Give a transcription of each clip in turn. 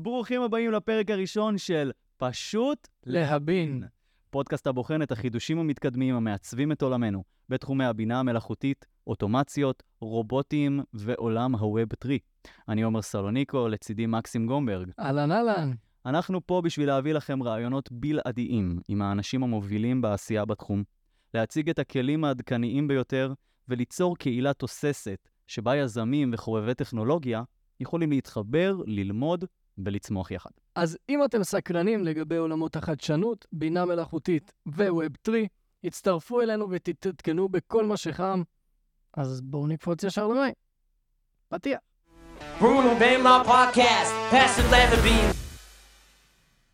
ברוכים הבאים לפרק הראשון של פשוט להבין. פודקאסט הבוחן את החידושים המתקדמים המעצבים את עולמנו בתחומי הבינה המלאכותית, אוטומציות, רובוטים ועולם הווב 3. אני עומר סלוניקו, לצידי מקסים גומברג. אהלן אהלן. אנחנו פה בשביל להביא לכם רעיונות בלעדיים עם האנשים המובילים בעשייה בתחום, להציג את הכלים העדכניים ביותר וליצור קהילה תוססת שבה יזמים וחובבי טכנולוגיה יכולים להתחבר, ללמוד ולצמוח יחד. אז אם אתם סקרנים לגבי עולמות החדשנות, בינה מלאכותית וווב 3, הצטרפו אלינו ותתעדכנו בכל מה שחם. אז בואו נקפוץ ישר למים. פתיח.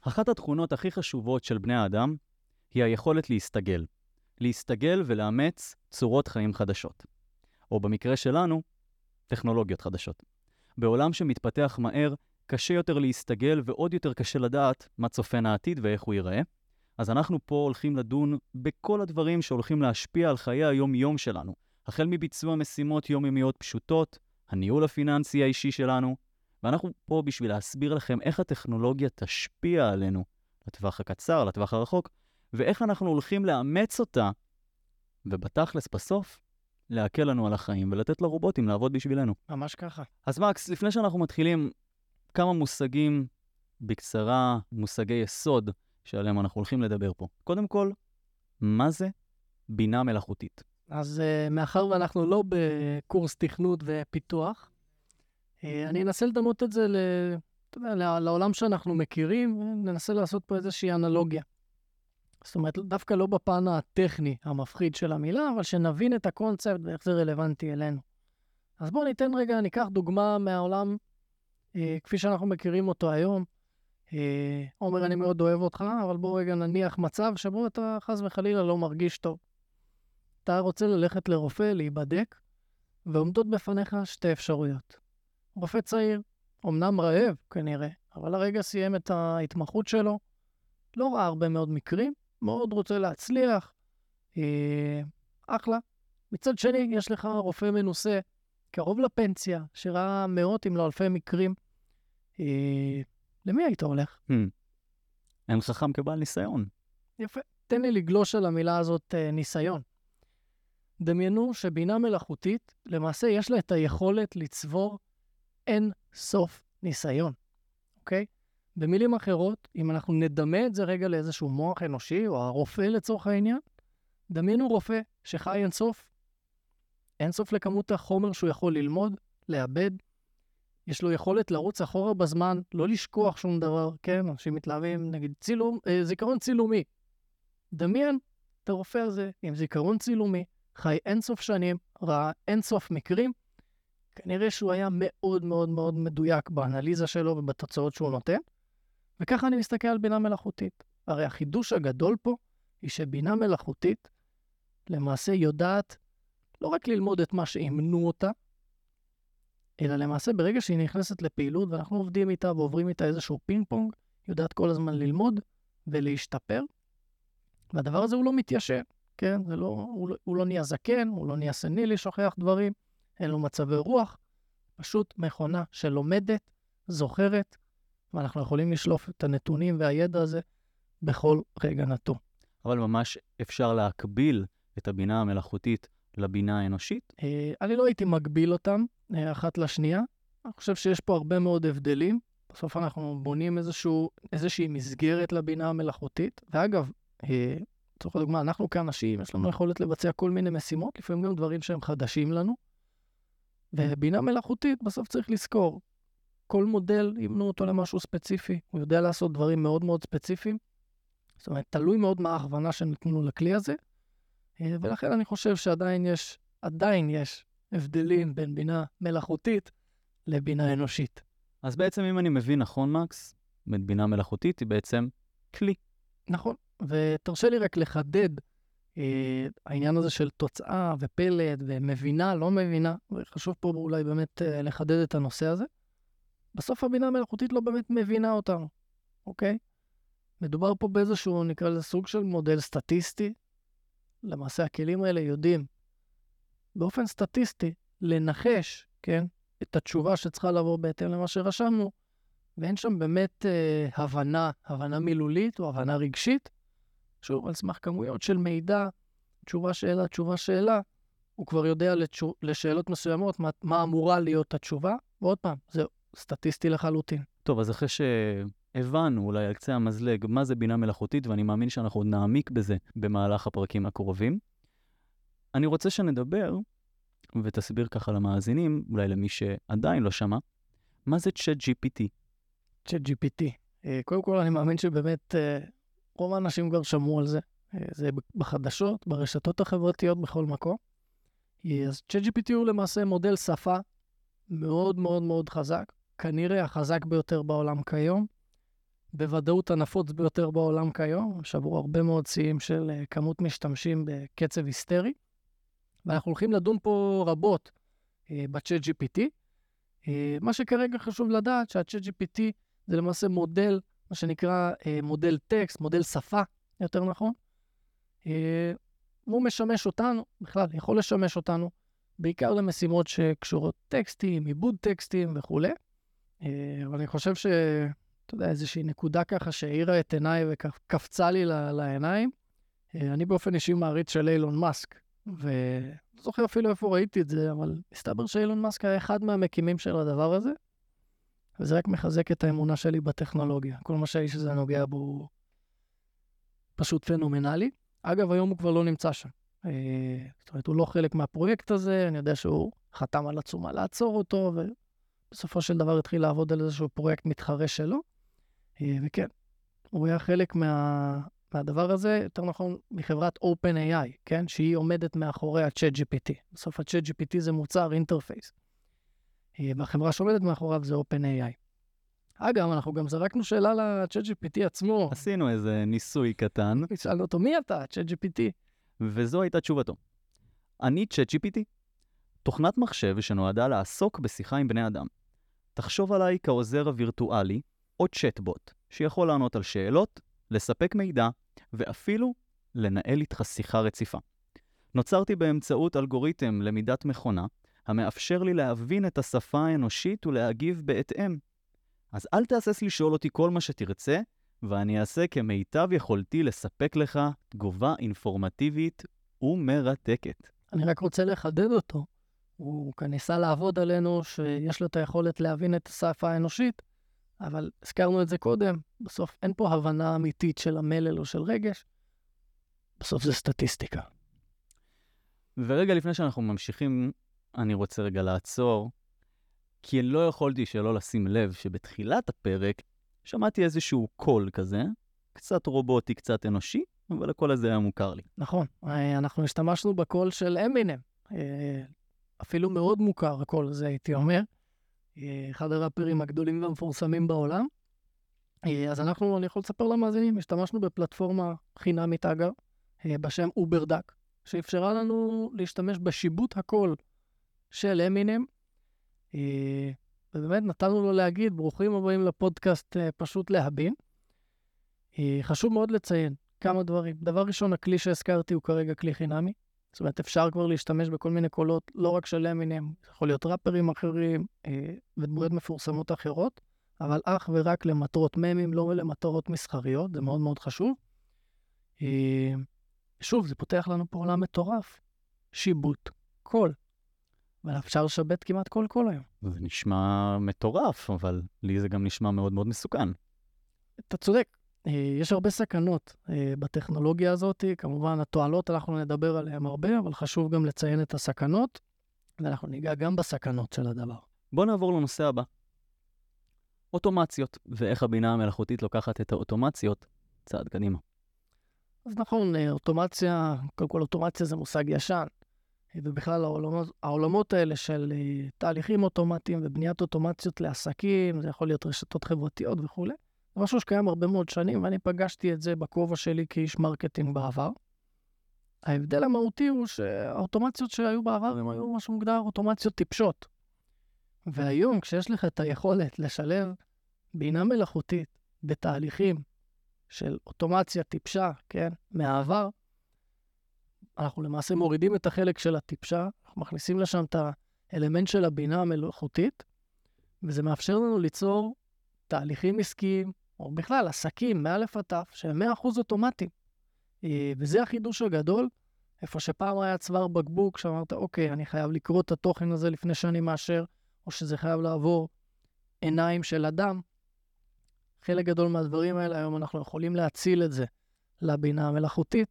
אחת התכונות הכי חשובות של בני האדם היא היכולת להסתגל. להסתגל ולאמץ צורות חיים חדשות. או במקרה שלנו, טכנולוגיות חדשות. בעולם שמתפתח מהר, קשה יותר להסתגל ועוד יותר קשה לדעת מה צופן העתיד ואיך הוא ייראה. אז אנחנו פה הולכים לדון בכל הדברים שהולכים להשפיע על חיי היום-יום שלנו, החל מביצוע משימות יומיומיות פשוטות, הניהול הפיננסי האישי שלנו, ואנחנו פה בשביל להסביר לכם איך הטכנולוגיה תשפיע עלינו לטווח הקצר, לטווח הרחוק, ואיך אנחנו הולכים לאמץ אותה, ובתכלס, בסוף, להקל לנו על החיים ולתת לרובוטים לעבוד בשבילנו. ממש ככה. אז מקס, לפני שאנחנו מתחילים, כמה מושגים בקצרה, מושגי יסוד שעליהם אנחנו הולכים לדבר פה. קודם כל, מה זה בינה מלאכותית? אז uh, מאחר ואנחנו לא בקורס תכנות ופיתוח, uh, אני אנסה לדמות את זה ל... אתה יודע, לעולם שאנחנו מכירים, וננסה לעשות פה איזושהי אנלוגיה. זאת אומרת, דווקא לא בפן הטכני המפחיד של המילה, אבל שנבין את הקונספט ואיך זה רלוונטי אלינו. אז בואו ניתן רגע, ניקח דוגמה מהעולם כפי שאנחנו מכירים אותו היום. אה, עומר, אני מאוד אוהב אותך, אבל בואו רגע נניח מצב שבו אתה חס וחלילה לא מרגיש טוב. אתה רוצה ללכת לרופא, להיבדק, ועומדות בפניך שתי אפשרויות. רופא צעיר, אמנם רעב כנראה, אבל הרגע סיים את ההתמחות שלו, לא ראה הרבה מאוד מקרים, מאוד רוצה להצליח, אה, אחלה. מצד שני, יש לך רופא מנוסה, קרוב לפנסיה, שראה מאות אם לא אלפי מקרים. אה, למי היית הולך? Hmm. אין חכם כבעל ניסיון. יפה. תן לי לגלוש על המילה הזאת אה, ניסיון. דמיינו שבינה מלאכותית, למעשה יש לה את היכולת לצבור אין סוף ניסיון, אוקיי? במילים אחרות, אם אנחנו נדמה את זה רגע לאיזשהו מוח אנושי, או הרופא לצורך העניין, דמיינו רופא שחי אין סוף. אין סוף לכמות החומר שהוא יכול ללמוד, לאבד. יש לו יכולת לרוץ אחורה בזמן, לא לשכוח שום דבר, כן? אנשים מתלהבים, נגיד, צילום, אה, זיכרון צילומי. דמיין את הרופא הזה עם זיכרון צילומי, חי אין סוף שנים, ראה אין סוף מקרים. כנראה שהוא היה מאוד מאוד מאוד מדויק באנליזה שלו ובתוצאות שהוא נותן. וככה אני מסתכל על בינה מלאכותית. הרי החידוש הגדול פה היא שבינה מלאכותית למעשה יודעת לא רק ללמוד את מה שאימנו אותה, אלא למעשה ברגע שהיא נכנסת לפעילות ואנחנו עובדים איתה ועוברים איתה איזשהו פינג פונג, היא יודעת כל הזמן ללמוד ולהשתפר. והדבר הזה הוא לא מתיישן, כן? זה לא, הוא, לא, הוא לא נהיה זקן, הוא לא נהיה סנילי, שוכח דברים, אין לו מצבי רוח, פשוט מכונה שלומדת, זוכרת, ואנחנו יכולים לשלוף את הנתונים והידע הזה בכל רגע נתון. אבל ממש אפשר להקביל את הבינה המלאכותית לבינה האנושית? אה, אני לא הייתי מגביל אותם אה, אחת לשנייה. אני חושב שיש פה הרבה מאוד הבדלים. בסוף אנחנו בונים איזשהו, איזושהי מסגרת לבינה המלאכותית. ואגב, אה, לצורך הדוגמה, אנחנו כאנשים, יש לנו יכולת לבצע כל מיני משימות, לפעמים גם דברים שהם חדשים לנו. ובינה מלאכותית, בסוף צריך לזכור, כל מודל, יבנו אותו למשהו ספציפי, הוא יודע לעשות דברים מאוד מאוד ספציפיים. זאת אומרת, תלוי מאוד מה ההכוונה שנתנו לכלי הזה, ולכן אני חושב שעדיין יש, עדיין יש הבדלים בין בינה מלאכותית לבינה אנושית. אז בעצם, אם אני מבין נכון, מקס, בינה מלאכותית היא בעצם כלי. נכון, ותרשה לי רק לחדד אה, העניין הזה של תוצאה ופלט ומבינה, לא מבינה, וחשוב פה אולי באמת אה, לחדד את הנושא הזה. בסוף הבינה המלאכותית לא באמת מבינה אותנו, אוקיי? מדובר פה באיזשהו, נקרא לזה סוג של מודל סטטיסטי. למעשה הכלים האלה יודעים באופן סטטיסטי לנחש, כן, את התשובה שצריכה לבוא בהתאם למה שרשמנו, ואין שם באמת אה, הבנה, הבנה מילולית או הבנה רגשית. שוב, על סמך כמויות של מידע, תשובה, שאלה, תשובה, שאלה, הוא כבר יודע לתשו, לשאלות מסוימות מה, מה אמורה להיות התשובה, ועוד פעם, זה סטטיסטי לחלוטין. טוב, אז אחרי שהבנו אולי על קצה המזלג מה זה בינה מלאכותית, ואני מאמין שאנחנו עוד נעמיק בזה במהלך הפרקים הקרובים, אני רוצה שנדבר, ותסביר ככה למאזינים, אולי למי שעדיין לא שמע, מה זה צ'אט GPT. צ'אט GPT. אה, קודם כל, אני מאמין שבאמת אה, רוב האנשים כבר שמעו על זה. אה, זה בחדשות, ברשתות החברתיות, בכל מקום. אז צ'אט GPT הוא למעשה מודל שפה מאוד מאוד מאוד חזק, כנראה החזק ביותר בעולם כיום, בוודאות הנפוץ ביותר בעולם כיום, שברו הרבה מאוד שיאים של כמות משתמשים בקצב היסטרי. ואנחנו הולכים לדון פה רבות בצ'אט GPT. מה שכרגע חשוב לדעת, שהצ'אט GPT זה למעשה מודל, מה שנקרא אה, מודל טקסט, מודל שפה, יותר נכון. אה, הוא משמש אותנו, בכלל, יכול לשמש אותנו, בעיקר למשימות שקשורות טקסטים, עיבוד טקסטים וכולי. אה, אבל אני חושב ש... אתה יודע, איזושהי נקודה ככה שהאירה את עיניי וקפצה לי לעיניים. אה, אני באופן אישי מעריץ של אילון מאסק, ולא זוכר אפילו איפה ראיתי את זה, אבל מסתבר שאילון מאסק היה אחד מהמקימים של הדבר הזה. וזה רק מחזק את האמונה שלי בטכנולוגיה. כל מה שהאיש הזה נוגע בו הוא פשוט פנומנלי. אגב, היום הוא כבר לא נמצא שם. אה, זאת אומרת, הוא לא חלק מהפרויקט הזה, אני יודע שהוא חתם על עצומה לעצור אותו, ובסופו של דבר התחיל לעבוד על איזשהו פרויקט מתחרה שלו. אה, וכן, הוא היה חלק מה, מהדבר הזה, יותר נכון, מחברת OpenAI, כן? שהיא עומדת מאחורי ה-ChatGPT. בסוף ה-ChatGPT זה מוצר אינטרפייס. אה, והחברה שעומדת מאחוריו זה OpenAI. אגב, אנחנו גם זרקנו שאלה ל-ChatGPT עצמו. עשינו איזה ניסוי קטן. שאלנו אותו, מי אתה, ChatGPT? וזו הייתה תשובתו. אני ChatGPT, תוכנת מחשב שנועדה לעסוק בשיחה עם בני אדם. תחשוב עליי כעוזר הווירטואלי או צ'טבוט, שיכול לענות על שאלות, לספק מידע, ואפילו לנהל איתך שיחה רציפה. נוצרתי באמצעות אלגוריתם למידת מכונה, המאפשר לי להבין את השפה האנושית ולהגיב בהתאם. אז אל תהסס לשאול אותי כל מה שתרצה, ואני אעשה כמיטב יכולתי לספק לך תגובה אינפורמטיבית ומרתקת. אני רק רוצה לחדד אותו. הוא כאן ניסה לעבוד עלינו שיש לו את היכולת להבין את השפה האנושית, אבל הזכרנו את זה קודם, בסוף אין פה הבנה אמיתית של המלל או של רגש, בסוף זה סטטיסטיקה. ורגע לפני שאנחנו ממשיכים אני רוצה רגע לעצור, כי לא יכולתי שלא לשים לב שבתחילת הפרק שמעתי איזשהו קול כזה, קצת רובוטי, קצת אנושי, אבל הקול הזה היה מוכר לי. נכון, אנחנו השתמשנו בקול של אמינם, אה, אפילו מאוד מוכר הקול הזה, הייתי אומר. אה, אחד הראפרים הגדולים והמפורסמים בעולם. אז אנחנו, אני יכול לספר למאזינים, השתמשנו בפלטפורמה חינמית, אגב, בשם Uberduck, שאפשרה לנו להשתמש בשיבוט הקול של אמינם. אה, ובאמת נתנו לו להגיד, ברוכים הבאים לפודקאסט אה, פשוט להבין. אה, חשוב מאוד לציין כמה דברים. דבר ראשון, הכלי שהזכרתי הוא כרגע כלי חינמי. זאת אומרת, אפשר כבר להשתמש בכל מיני קולות, לא רק של זה יכול להיות ראפרים אחרים ודמויות מפורסמות אחרות, אבל אך ורק למטרות ממים, לא למטרות מסחריות, זה מאוד מאוד חשוב. שוב, זה פותח לנו פה עולם מטורף. שיבוט, קול. אבל אפשר לשבת כמעט כל קול היום. זה נשמע מטורף, אבל לי זה גם נשמע מאוד מאוד מסוכן. אתה צודק. אה, יש הרבה סכנות אה, בטכנולוגיה הזאת. כמובן, התועלות, אנחנו נדבר עליהן הרבה, אבל חשוב גם לציין את הסכנות, ואנחנו ניגע גם בסכנות של הדבר. בואו נעבור לנושא הבא. אוטומציות, ואיך הבינה המלאכותית לוקחת את האוטומציות צעד קדימה. אז נכון, אה, אוטומציה, קודם כל אוטומציה זה מושג ישן. ובכלל העולמות, העולמות האלה של תהליכים אוטומטיים ובניית אוטומציות לעסקים, זה יכול להיות רשתות חברתיות וכולי. משהו שקיים הרבה מאוד שנים, ואני פגשתי את זה בכובע שלי כאיש marketing בעבר. ההבדל המהותי הוא שהאוטומציות שהיו בעבר הם היו מה שמוגדר אוטומציות טיפשות. והיום, כשיש לך את היכולת לשלב בינה מלאכותית בתהליכים של אוטומציה טיפשה, כן, מהעבר, אנחנו למעשה מורידים את החלק של הטיפשה, אנחנו מכניסים לשם את האלמנט של הבינה המלאכותית, וזה מאפשר לנו ליצור תהליכים עסקיים, או בכלל עסקים מא' עד ת', שהם 100% אוטומטיים. אה, וזה החידוש הגדול, איפה שפעם היה צוואר בקבוק, שאמרת, אוקיי, אני חייב לקרוא את התוכן הזה לפני שאני מאשר, או שזה חייב לעבור עיניים של אדם. חלק גדול מהדברים האלה, היום אנחנו יכולים להציל את זה לבינה המלאכותית,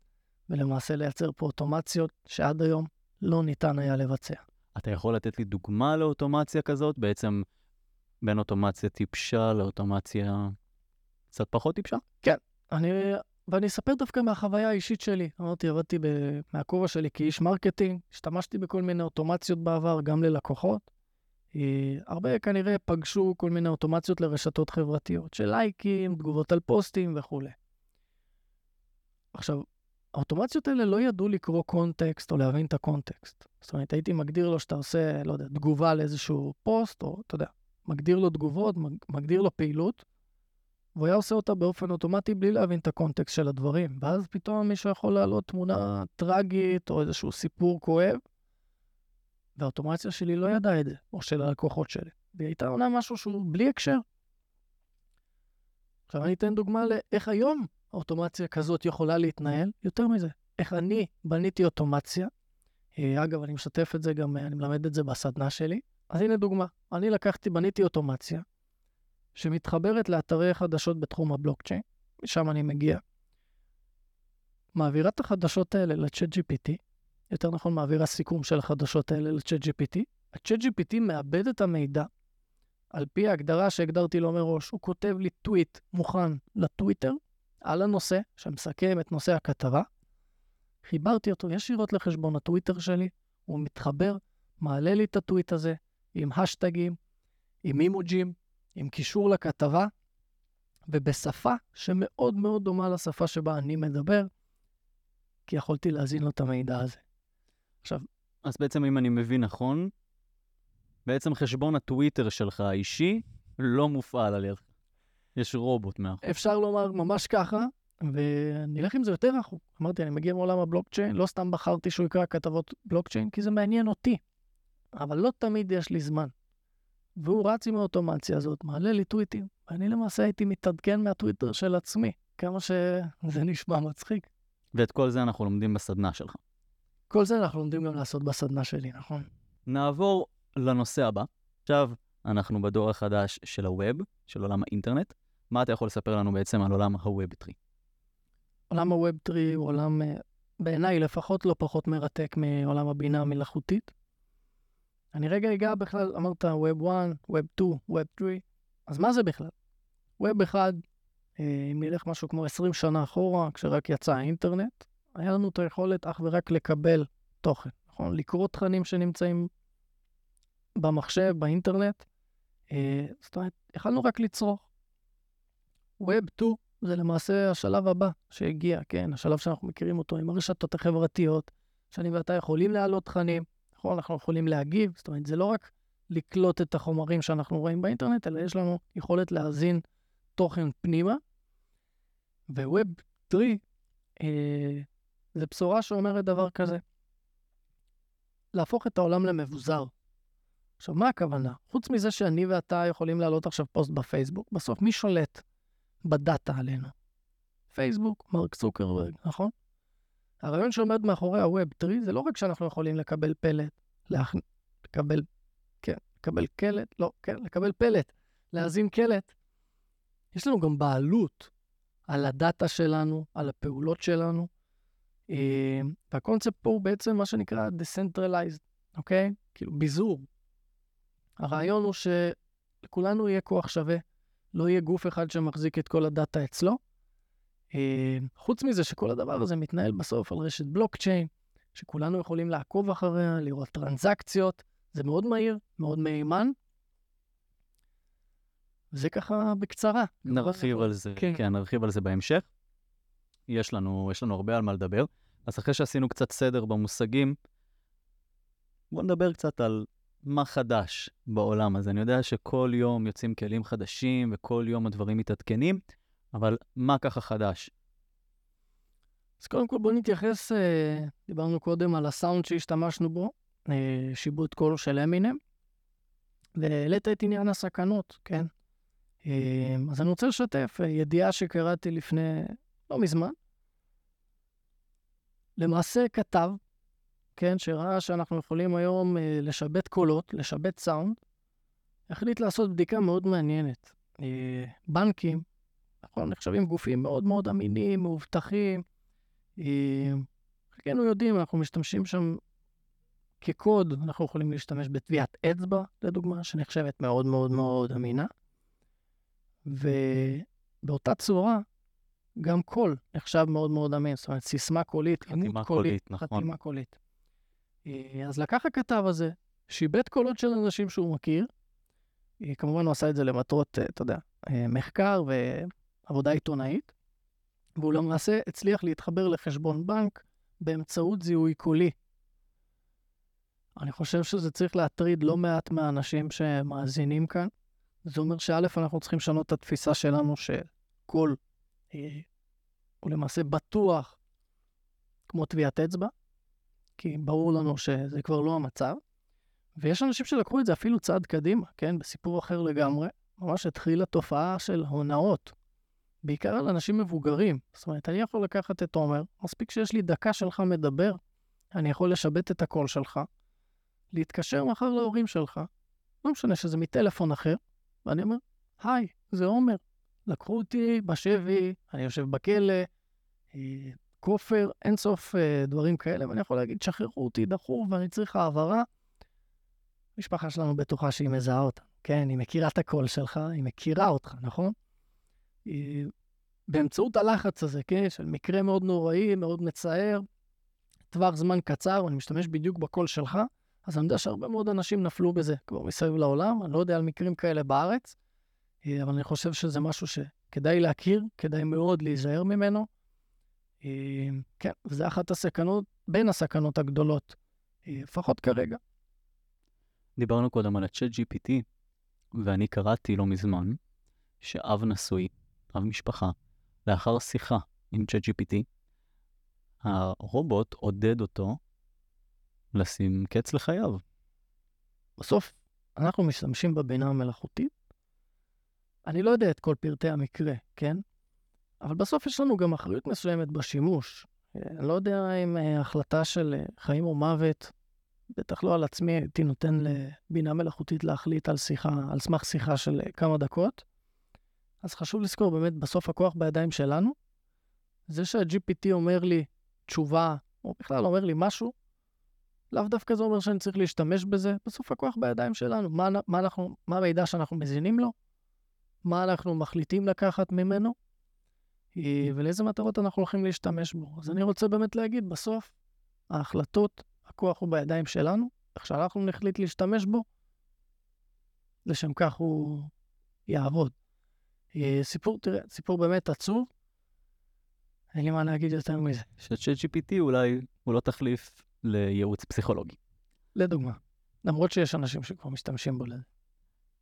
ולמעשה לייצר פה אוטומציות שעד היום לא ניתן היה לבצע. אתה יכול לתת לי דוגמה לאוטומציה כזאת? בעצם בין אוטומציה טיפשה לאוטומציה קצת פחות טיפשה? אני, ואני אספר דווקא מהחוויה האישית שלי. אמרתי, עבדתי ב, מהכובע שלי כאיש marketing, השתמשתי בכל מיני אוטומציות בעבר, גם ללקוחות. אה, הרבה כנראה פגשו כל מיני אוטומציות לרשתות חברתיות, של לייקים, תגובות על פוסטים וכולי. עכשיו, האוטומציות האלה לא ידעו לקרוא קונטקסט או להבין את הקונטקסט. זאת אומרת, הייתי מגדיר לו שאתה עושה, לא יודע, תגובה לאיזשהו פוסט, או אתה יודע, מגדיר לו תגובות, מג- מגדיר לו פעילות, והוא היה עושה אותה באופן אוטומטי בלי להבין את הקונטקסט של הדברים. ואז פתאום מישהו יכול להעלות תמונה טרגית או איזשהו סיפור כואב, והאוטומציה שלי לא ידעה את זה, או של הלקוחות שלי. והיא הייתה עונה משהו שהוא בלי הקשר. עכשיו אני אתן דוגמה לאיך היום אוטומציה כזאת יכולה להתנהל. יותר מזה, איך אני בניתי אוטומציה. אה, אגב, אני משתף את זה גם, אני מלמד את זה בסדנה שלי. אז הנה דוגמה. אני לקחתי, בניתי אוטומציה שמתחברת לאתרי חדשות בתחום הבלוקצ'יין, משם אני מגיע. מעבירה את החדשות האלה לצ'אט GPT, יותר נכון, מעבירה סיכום של החדשות האלה לצ'אט GPT. הצ'אט GPT מאבד את המידע על פי ההגדרה שהגדרתי לו מראש. הוא כותב לי טוויט מוכן לטוויטר על הנושא, שמסכם את נושא הכתבה. חיברתי אותו ישירות לחשבון הטוויטר שלי, הוא מתחבר, מעלה לי את הטוויט הזה עם השטגים, עם אימוג'ים, עם קישור לכתבה, ובשפה שמאוד מאוד דומה לשפה שבה אני מדבר, כי יכולתי להזין לו את המידע הזה. אז בעצם, אם אני מבין נכון, בעצם חשבון הטוויטר שלך האישי לא מופעל על ידך. יש רובוט מאחור. אפשר לומר ממש ככה, ונלך עם זה יותר רחוק. אמרתי, אני מגיע מעולם הבלוקצ'יין, לא סתם בחרתי שהוא יקרא כתבות בלוקצ'יין, כי זה מעניין אותי. אבל לא תמיד יש לי זמן. והוא רץ עם האוטומציה הזאת, מעלה לי טוויטים, ואני למעשה הייתי מתעדכן מהטוויטר של עצמי, כמה שזה נשמע מצחיק. ואת כל זה אנחנו לומדים בסדנה שלך. כל זה אנחנו לומדים גם לעשות בסדנה שלי, נכון? נעבור לנושא הבא. עכשיו, אנחנו בדור החדש של הווב, של עולם האינטרנט. מה אתה יכול לספר לנו בעצם על עולם הווב 3? עולם הווב 3 הוא עולם, אה, בעיניי לפחות, לא פחות מרתק מעולם הבינה המלאכותית. אני רגע אגע בכלל, אמרת ווב 1, ווב 2, ווב 3, אז מה זה בכלל? ווב 1, אה, אם נלך משהו כמו 20 שנה אחורה, כשרק יצא האינטרנט, היה לנו את היכולת אך ורק לקבל תוכן, נכון? לקרוא תכנים שנמצאים במחשב, באינטרנט. אה, זאת אומרת, יכלנו רק לצרוך. ווב 2 זה למעשה השלב הבא שהגיע, כן? השלב שאנחנו מכירים אותו עם הרשתות החברתיות, שאני ואתה יכולים להעלות תכנים, נכון? אנחנו יכולים להגיב, זאת אומרת, זה לא רק לקלוט את החומרים שאנחנו רואים באינטרנט, אלא יש לנו יכולת להזין תוכן פנימה. וווב 3 אה, זה בשורה שאומרת דבר כזה, להפוך את העולם למבוזר. עכשיו, מה הכוונה? חוץ מזה שאני ואתה יכולים להעלות עכשיו פוסט בפייסבוק, בסוף מי שולט בדאטה עלינו? פייסבוק, מרק צוקרברג, נכון? הרעיון שעומד מאחורי ה-Web 3 זה לא רק שאנחנו יכולים לקבל פלט, להכ... לקבל, כן, לקבל קלט, לא, כן, לקבל פלט, להזין קלט. יש לנו גם בעלות על הדאטה שלנו, על הפעולות שלנו, אה, והקונספט פה הוא בעצם מה שנקרא Decentralized, אוקיי? כאילו ביזור. הרעיון הוא שלכולנו יהיה כוח שווה, לא יהיה גוף אחד שמחזיק את כל הדאטה אצלו. אה, חוץ מזה שכל הדבר הזה מתנהל בסוף על רשת בלוקצ'יין, שכולנו יכולים לעקוב אחריה, לראות טרנזקציות, זה מאוד מהיר, מאוד מהימן. זה ככה בקצרה. נרחיב על זה, כן. כן, נרחיב על זה בהמשך. יש לנו, יש לנו הרבה על מה לדבר. אז אחרי שעשינו קצת סדר במושגים, בואו נדבר קצת על מה חדש בעולם הזה. אני יודע שכל יום יוצאים כלים חדשים וכל יום הדברים מתעדכנים, אבל מה ככה חדש? אז קודם כל בואו נתייחס, אה, דיברנו קודם על הסאונד שהשתמשנו בו, אה, שיבוט קול של אמינם, והעלית את עניין הסכנות, כן? אה, אז אני רוצה לשתף ידיעה שקראתי לפני לא מזמן. למעשה כתב, כן, שראה שאנחנו יכולים היום לשבת קולות, לשבת סאונד, החליט לעשות בדיקה מאוד מעניינת. בנקים, נכון, נחשבים גופים מאוד מאוד אמינים, מאובטחים. אה, חלקנו יודעים, אנחנו משתמשים שם כקוד, אנחנו יכולים להשתמש בטביעת אצבע, לדוגמה, שנחשבת מאוד מאוד מאוד אמינה. ובאותה צורה, גם קול נחשב מאוד מאוד אמין, זאת אומרת, סיסמה קולית, חתימה קולית, נכון. חתימה קולית. אה, אז לקח הכתב הזה, שיבט קולות של אנשים שהוא מכיר, אה, כמובן הוא עשה את זה למטרות, אתה יודע, מחקר ועבודה עיתונאית, והוא למעשה הצליח להתחבר לחשבון בנק באמצעות זיהוי קולי. אני חושב שזה צריך להטריד לא מעט מהאנשים שמאזינים כאן. זה אומר שא', אנחנו צריכים לשנות את התפיסה שלנו שקול אה, הוא למעשה בטוח כמו טביעת אצבע, כי ברור לנו שזה כבר לא המצב. ויש אנשים שלקחו את זה אפילו צעד קדימה, כן? בסיפור אחר לגמרי, ממש התחילה תופעה של הונאות, בעיקר על אנשים מבוגרים. זאת אומרת, אני יכול לקחת את עומר, מספיק שיש לי דקה שלך מדבר, אני יכול לשבת את הקול שלך, להתקשר מחר להורים שלך, לא משנה שזה מטלפון אחר, ואני אומר, היי, זה עומר. לקחו אותי בשבי, אני יושב בכלא, אה, כופר, אין סוף אה, דברים כאלה, ואני יכול להגיד, שחררו אותי דחוף ואני צריך העברה. המשפחה שלנו בטוחה שהיא מזהה אותה, כן? היא מכירה את הקול שלך, היא מכירה אותך, נכון? היא... באמצעות הלחץ הזה, כן? של מקרה מאוד נוראי, מאוד מצער, טווח זמן קצר, ואני משתמש בדיוק בקול שלך, אז אני יודע שהרבה מאוד אנשים נפלו בזה כבר מסביב לעולם, אני לא יודע על מקרים כאלה בארץ, אה, אבל אני חושב שזה משהו שכדאי להכיר, כדאי מאוד להיזהר ממנו. אה, כן, וזה אחת הסכנות, בין הסכנות הגדולות, אה, לפחות כרגע. דיברנו קודם על ה-chat GPT, ואני קראתי לא מזמן שאב נשוי, אב משפחה, לאחר שיחה עם chat GPT, הרובוט עודד אותו לשים קץ לחייו. בסוף, אנחנו משתמשים בבינה המלאכותית. אני לא יודע את כל פרטי המקרה, כן? אבל בסוף יש לנו גם אחריות מסוימת בשימוש. אה, אני לא יודע אם אה, החלטה של אה, חיים או מוות, בטח לא על עצמי, הייתי נותן לבינה מלאכותית להחליט על שיחה, על סמך שיחה של כמה דקות. אז חשוב לזכור, באמת, בסוף הכוח בידיים שלנו. זה שה-GPT אומר לי תשובה, או בכלל אומר לי משהו, לאו דווקא זה אומר שאני צריך להשתמש בזה. בסוף הכוח בידיים שלנו. מה, מה, אנחנו, מה המידע שאנחנו מזינים לו? מה אנחנו מחליטים לקחת ממנו? אה, ולאיזה מטרות אנחנו הולכים להשתמש בו. אז אני רוצה באמת להגיד, בסוף, ההחלטות, הכוח הוא בידיים שלנו, איך שאנחנו נחליט להשתמש בו, לשם כך הוא יעבוד. אה, סיפור, תראה, סיפור באמת עצוב, אין לי מה להגיד יותר מזה. ש-chat GPT אולי הוא לא תחליף לייעוץ פסיכולוגי. לדוגמה, למרות שיש אנשים שכבר משתמשים בו לזה.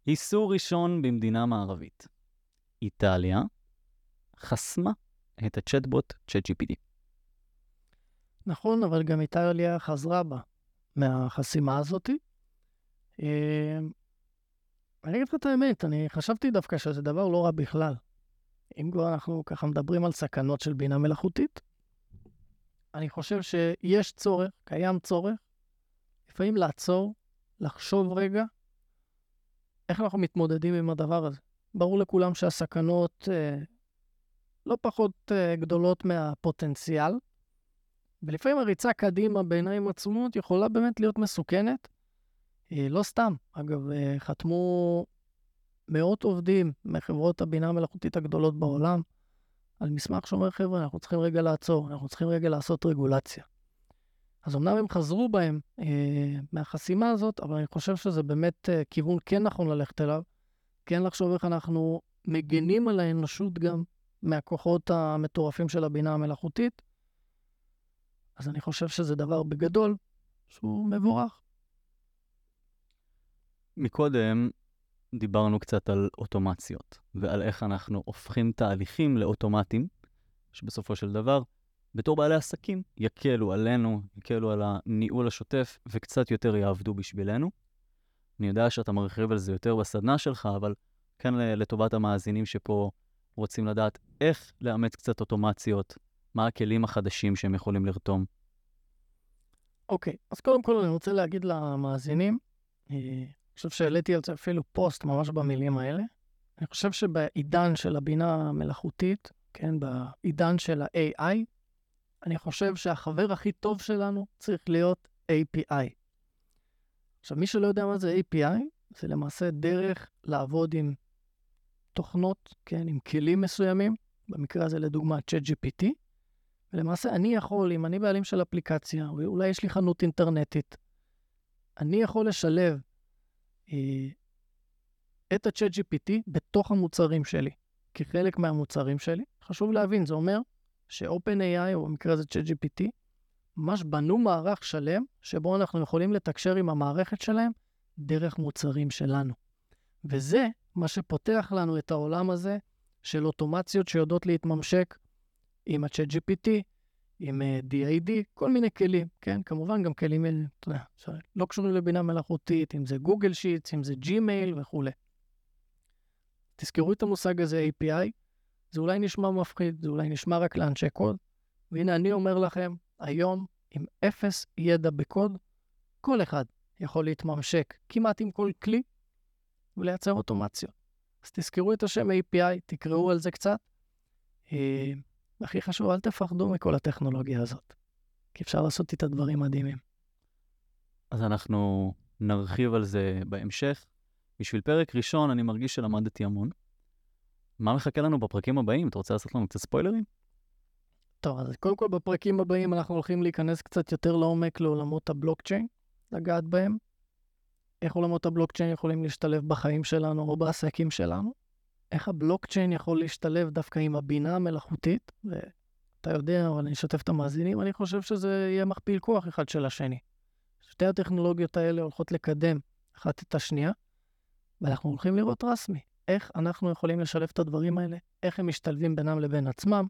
איסור ראשון במדינה מערבית. איטליה חסמה את הצ'טבוט ChatGPT. נכון, אבל גם איטליה חזרה בה מהחסימה הזאת. אני אגיד לך את האמת, אני חשבתי דווקא שזה דבר לא רע בכלל. אם כבר אנחנו ככה מדברים על סכנות של בינה מלאכותית, אני חושב שיש צורך, קיים צורך, לפעמים לעצור, לחשוב רגע, איך אנחנו מתמודדים עם הדבר הזה. ברור לכולם שהסכנות אה, לא פחות אה, גדולות מהפוטנציאל, ולפעמים הריצה קדימה בעיניים עצומות יכולה באמת להיות מסוכנת. אה, לא סתם, אגב, אה, חתמו מאות עובדים מחברות הבינה המלאכותית הגדולות בעולם על מסמך שאומר, חבר'ה, אנחנו צריכים רגע לעצור, אנחנו צריכים רגע לעשות רגולציה. אז אמנם הם חזרו בהם אה, מהחסימה הזאת, אבל אני חושב שזה באמת אה, כיוון כן נכון ללכת אליו, כן לחשוב איך אנחנו מגנים על האנושות גם מהכוחות המטורפים של הבינה המלאכותית. אז אני חושב שזה דבר בגדול שהוא מבורך. מקודם דיברנו קצת על אוטומציות, ועל איך אנחנו הופכים תהליכים לאוטומטיים, שבסופו של דבר, בתור בעלי עסקים, יקלו עלינו, יקלו על הניהול השוטף, וקצת יותר יעבדו בשבילנו. אני יודע שאתה מרחיב על זה יותר בסדנה שלך, אבל כן לטובת המאזינים שפה רוצים לדעת איך לאמץ קצת אוטומציות, מה הכלים החדשים שהם יכולים לרתום. אוקיי, אז קודם כל אני רוצה להגיד למאזינים, אה, חושב שהעליתי על זה אפילו פוסט ממש במילים האלה. אני חושב שבעידן של הבינה המלאכותית, כן, בעידן של ה-AI, אני חושב שהחבר הכי טוב שלנו צריך להיות API. עכשיו, מי שלא יודע מה זה API, זה למעשה דרך לעבוד עם תוכנות, כן, עם כלים מסוימים, במקרה הזה לדוגמה ChatGPT, ולמעשה אני יכול, אם אני בעלים של אפליקציה, או אולי יש לי חנות אינטרנטית, אני יכול לשלב אה, את ה-ChatGPT בתוך המוצרים שלי, כחלק מהמוצרים שלי. חשוב להבין, זה אומר ש-OpenAI, או במקרה הזה ChatGPT, ממש בנו מערך שלם, שבו אנחנו יכולים לתקשר עם המערכת שלהם דרך מוצרים שלנו. וזה מה שפותח לנו את העולם הזה של אוטומציות שיודעות להתממשק עם ה-chat GPT, עם אה, אה, כל מיני כלים, כן? כמובן גם כלים, אה, אתה יודע, לא קשורים לבינה מלאכותית, אם זה Google Sheets, אם זה Gmail וכולי. תזכרו את המושג הזה API, זה אולי נשמע מפחיד, זה אולי נשמע רק לאנשי קוד, והנה אני אומר לכם, היום, עם אפס ידע בקוד, כל אחד יכול להתממשק כמעט עם כל כלי ולייצר אוטומציות. אז תזכרו את השם API, תקראו על זה קצת. והכי חשוב, אל תפחדו מכל הטכנולוגיה הזאת, כי אפשר לעשות איתה דברים מדהימים. אז אנחנו נרחיב על זה בהמשך. בשביל פרק ראשון, אני מרגיש שלמדתי המון. מה מחכה לנו בפרקים הבאים? אתה רוצה לעשות לנו קצת ספוילרים? טוב, אז קודם כל בפרקים הבאים אנחנו הולכים להיכנס קצת יותר לעומק לעולמות הבלוקצ'יין, לגעת בהם. איך עולמות הבלוקצ'יין יכולים להשתלב בחיים שלנו או בעסקים שלנו. איך הבלוקצ'יין יכול להשתלב דווקא עם הבינה המלאכותית, ואתה יודע, אבל אני אשתף את המאזינים, אני חושב שזה יהיה מכפיל כוח אחד של השני. שתי הטכנולוגיות האלה הולכות לקדם אחת את השנייה, ואנחנו הולכים לראות רסמי איך אנחנו יכולים לשלב את הדברים האלה, איך הם משתלבים בינם לבין עצמם.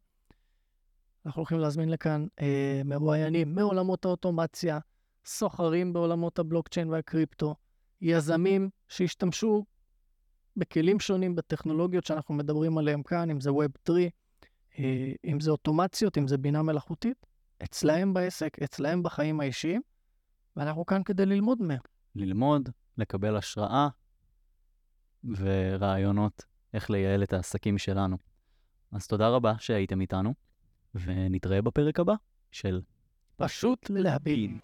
אנחנו הולכים להזמין לכאן אה, מרואיינים מעולמות האוטומציה, סוחרים בעולמות הבלוקצ'יין והקריפטו, יזמים שהשתמשו בכלים שונים, בטכנולוגיות שאנחנו מדברים עליהן כאן, אם זה Web 3, אה, אם זה אוטומציות, אם זה בינה מלאכותית, אצלהם בעסק, אצלהם בחיים האישיים, ואנחנו כאן כדי ללמוד מהם. ללמוד, לקבל השראה ורעיונות איך לייעל את העסקים שלנו. אז תודה רבה שהייתם איתנו, ונתראה בפרק הבא של פשוט להבין.